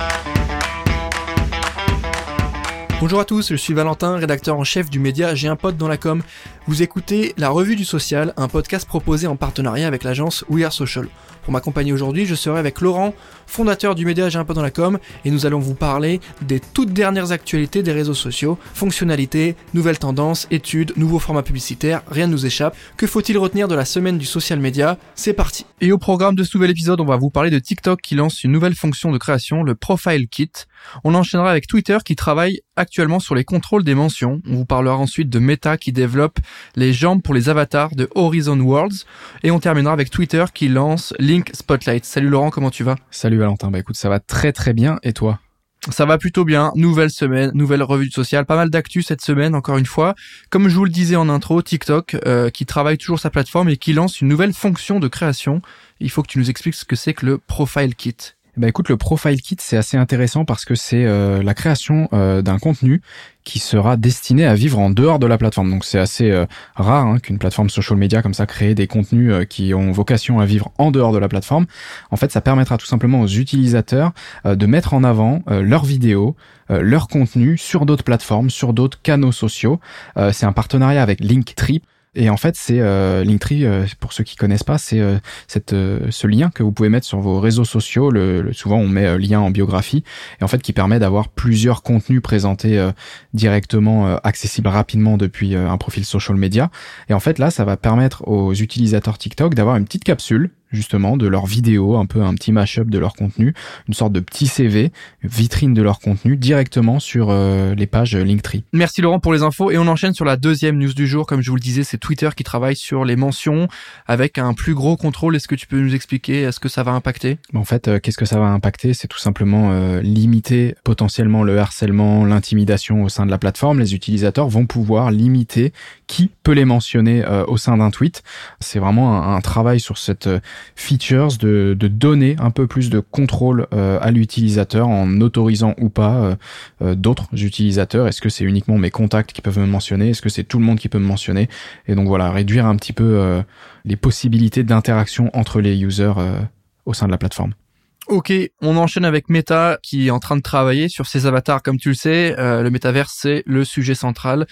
Bye. Bonjour à tous, je suis Valentin, rédacteur en chef du média J'ai un pote dans la com. Vous écoutez La Revue du Social, un podcast proposé en partenariat avec l'agence We Are Social. Pour m'accompagner aujourd'hui, je serai avec Laurent, fondateur du média J'ai un pote dans la com, et nous allons vous parler des toutes dernières actualités des réseaux sociaux, fonctionnalités, nouvelles tendances, études, nouveaux formats publicitaires, rien ne nous échappe. Que faut-il retenir de la semaine du social media C'est parti Et au programme de ce nouvel épisode, on va vous parler de TikTok qui lance une nouvelle fonction de création, le Profile Kit. On enchaînera avec Twitter qui travaille actuellement sur les contrôles des mentions. On vous parlera ensuite de Meta qui développe les jambes pour les avatars de Horizon Worlds. Et on terminera avec Twitter qui lance Link Spotlight. Salut Laurent, comment tu vas? Salut Valentin, bah écoute, ça va très très bien. Et toi? Ça va plutôt bien. Nouvelle semaine, nouvelle revue sociale, pas mal d'actu cette semaine encore une fois. Comme je vous le disais en intro, TikTok euh, qui travaille toujours sa plateforme et qui lance une nouvelle fonction de création. Il faut que tu nous expliques ce que c'est que le Profile Kit. Bah écoute, le Profile Kit, c'est assez intéressant parce que c'est euh, la création euh, d'un contenu qui sera destiné à vivre en dehors de la plateforme. Donc c'est assez euh, rare hein, qu'une plateforme social media comme ça crée des contenus qui ont vocation à vivre en dehors de la plateforme. En fait, ça permettra tout simplement aux utilisateurs de mettre en avant leurs vidéos, leurs contenus sur d'autres plateformes, sur d'autres canaux sociaux. c'est un partenariat avec Linktree et en fait, c'est euh, Linktree, euh, pour ceux qui connaissent pas, c'est euh, euh, ce lien que vous pouvez mettre sur vos réseaux sociaux. Le, souvent, on met lien en biographie, et en fait, qui permet d'avoir plusieurs contenus présentés directement, accessibles rapidement depuis un profil social media. Et en fait, là, ça va permettre aux utilisateurs TikTok d'avoir une petite capsule justement de leurs vidéos, un peu un petit mashup de leur contenu, une sorte de petit CV, vitrine de leur contenu directement sur euh, les pages Linktree. Merci Laurent pour les infos et on enchaîne sur la deuxième news du jour. Comme je vous le disais, c'est Twitter qui travaille sur les mentions avec un plus gros contrôle. Est-ce que tu peux nous expliquer Est-ce que ça va impacter? En fait, euh, qu'est-ce que ça va impacter? C'est tout simplement euh, limiter potentiellement le harcèlement, l'intimidation au sein de la plateforme. Les utilisateurs vont pouvoir limiter qui peut les mentionner au sein d'un tweet. C'est vraiment un, un, travail sur cette features, de, donner un peu plus de contrôle euh, à l'utilisateur en autorisant ou pas euh, euh, d'autres utilisateurs. Est-ce que c'est uniquement mes contacts qui peuvent me mentionner? Est-ce que c'est tout le monde qui peut me mentionner? Et donc voilà, réduire un petit peu les possibilités d'interaction entre les users au sein de la plateforme. Ok, on enchaîne avec Meta qui est en train de travailler sur ses avatars. Comme tu le sais, le métaverse c'est le sujet central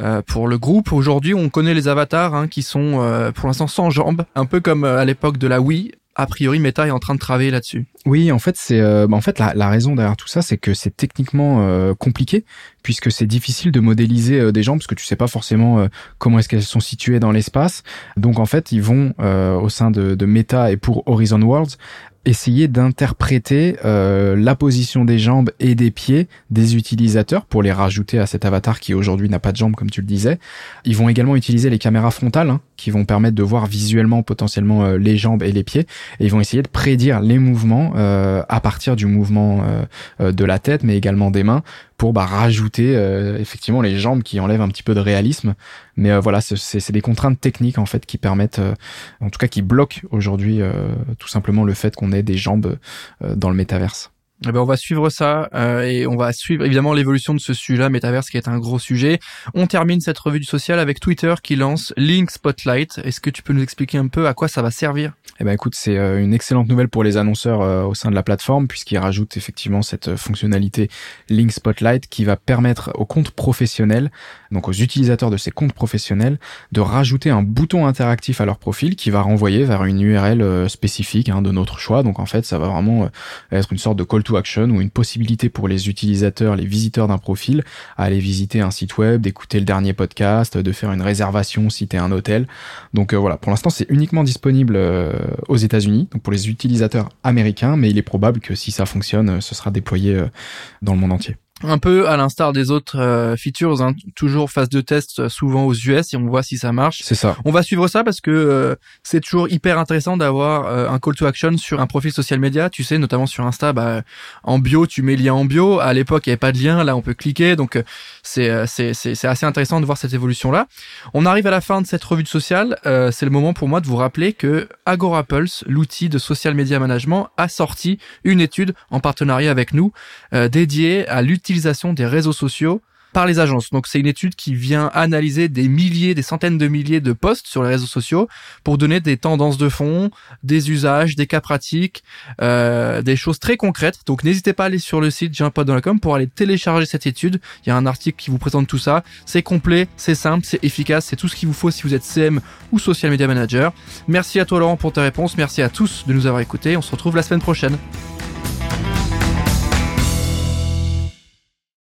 euh, pour le groupe. Aujourd'hui, on connaît les avatars hein, qui sont euh, pour l'instant sans jambes, un peu comme euh, à l'époque de la Wii. A priori, Meta est en train de travailler là-dessus. Oui, en fait, c'est bah, en fait la, raison derrière tout ça, c'est que c'est techniquement compliqué puisque c'est difficile de modéliser des jambes parce que tu sais pas forcément comment est-ce qu'elles sont situées dans l'espace. Donc en fait, ils vont au sein de, Meta et pour Horizon Worlds essayer d'interpréter euh, la position des jambes et des pieds des utilisateurs pour les rajouter à cet avatar qui aujourd'hui n'a pas de jambes comme tu le disais. Ils vont également utiliser les caméras frontales hein, qui vont permettre de voir visuellement potentiellement euh, les jambes et les pieds et ils vont essayer de prédire les mouvements euh, à partir du mouvement de la tête mais également des mains pour bah, rajouter effectivement les jambes qui enlèvent un petit peu de réalisme. Mais voilà, c'est des contraintes techniques en fait qui permettent, en tout cas qui bloquent aujourd'hui tout simplement le fait qu'on ait des jambes dans le métaverse. Eh ben on va suivre ça euh, et on va suivre évidemment l'évolution de ce sujet-là, Metaverse qui est un gros sujet. On termine cette revue du social avec Twitter qui lance Link Spotlight. Est-ce que tu peux nous expliquer un peu à quoi ça va servir? Eh ben écoute, c'est euh, une excellente nouvelle pour les annonceurs euh, au sein de la plateforme puisqu'ils rajoutent effectivement cette fonctionnalité Link Spotlight qui va permettre aux comptes professionnels, donc aux utilisateurs de ces comptes professionnels, de rajouter un bouton interactif à leur profil qui va renvoyer vers une URL spécifique hein, de notre choix. Donc en fait, ça va vraiment être une sorte de call to action ou une possibilité pour les utilisateurs, les visiteurs d'un profil, à aller visiter un site web, d'écouter le dernier podcast, de faire une réservation si t'es un hôtel. Donc euh, voilà, pour l'instant c'est uniquement disponible euh, aux États-Unis, donc pour les utilisateurs américains, mais il est probable que si ça fonctionne, euh, ce sera déployé dans le monde entier un peu à l'instar des autres euh, features, hein, toujours phase de test euh, souvent aux US et on voit si ça marche. C'est ça. On va suivre ça parce que euh, c'est toujours hyper intéressant d'avoir un call to action sur un profil social media. Tu sais, notamment sur Insta, bah, en bio, tu mets lien en bio. À l'époque, il n'y avait pas de lien. Là, on peut cliquer. Donc, c'est c'est c'est assez intéressant de voir cette évolution là. On arrive à la fin de cette revue de social. c'est le moment pour moi de vous rappeler que Agora Pulse, l'outil de social media management, a sorti une étude en partenariat avec nous dédiée à l'utilisation des réseaux sociaux par les agences. Donc c'est une étude qui vient analyser des milliers, des centaines de milliers de posts sur les réseaux sociaux pour donner des tendances de fond, des usages, des cas pratiques, euh, des choses très concrètes. Donc n'hésitez pas à aller sur le site j'ai pour aller télécharger cette étude. Il y a un article qui vous présente tout ça. C'est complet, c'est simple, c'est efficace, c'est tout ce qu'il vous faut si vous êtes CM ou social media manager. Merci à toi Laurent pour tes réponses. Merci à tous de nous avoir écoutés. On se retrouve la semaine prochaine.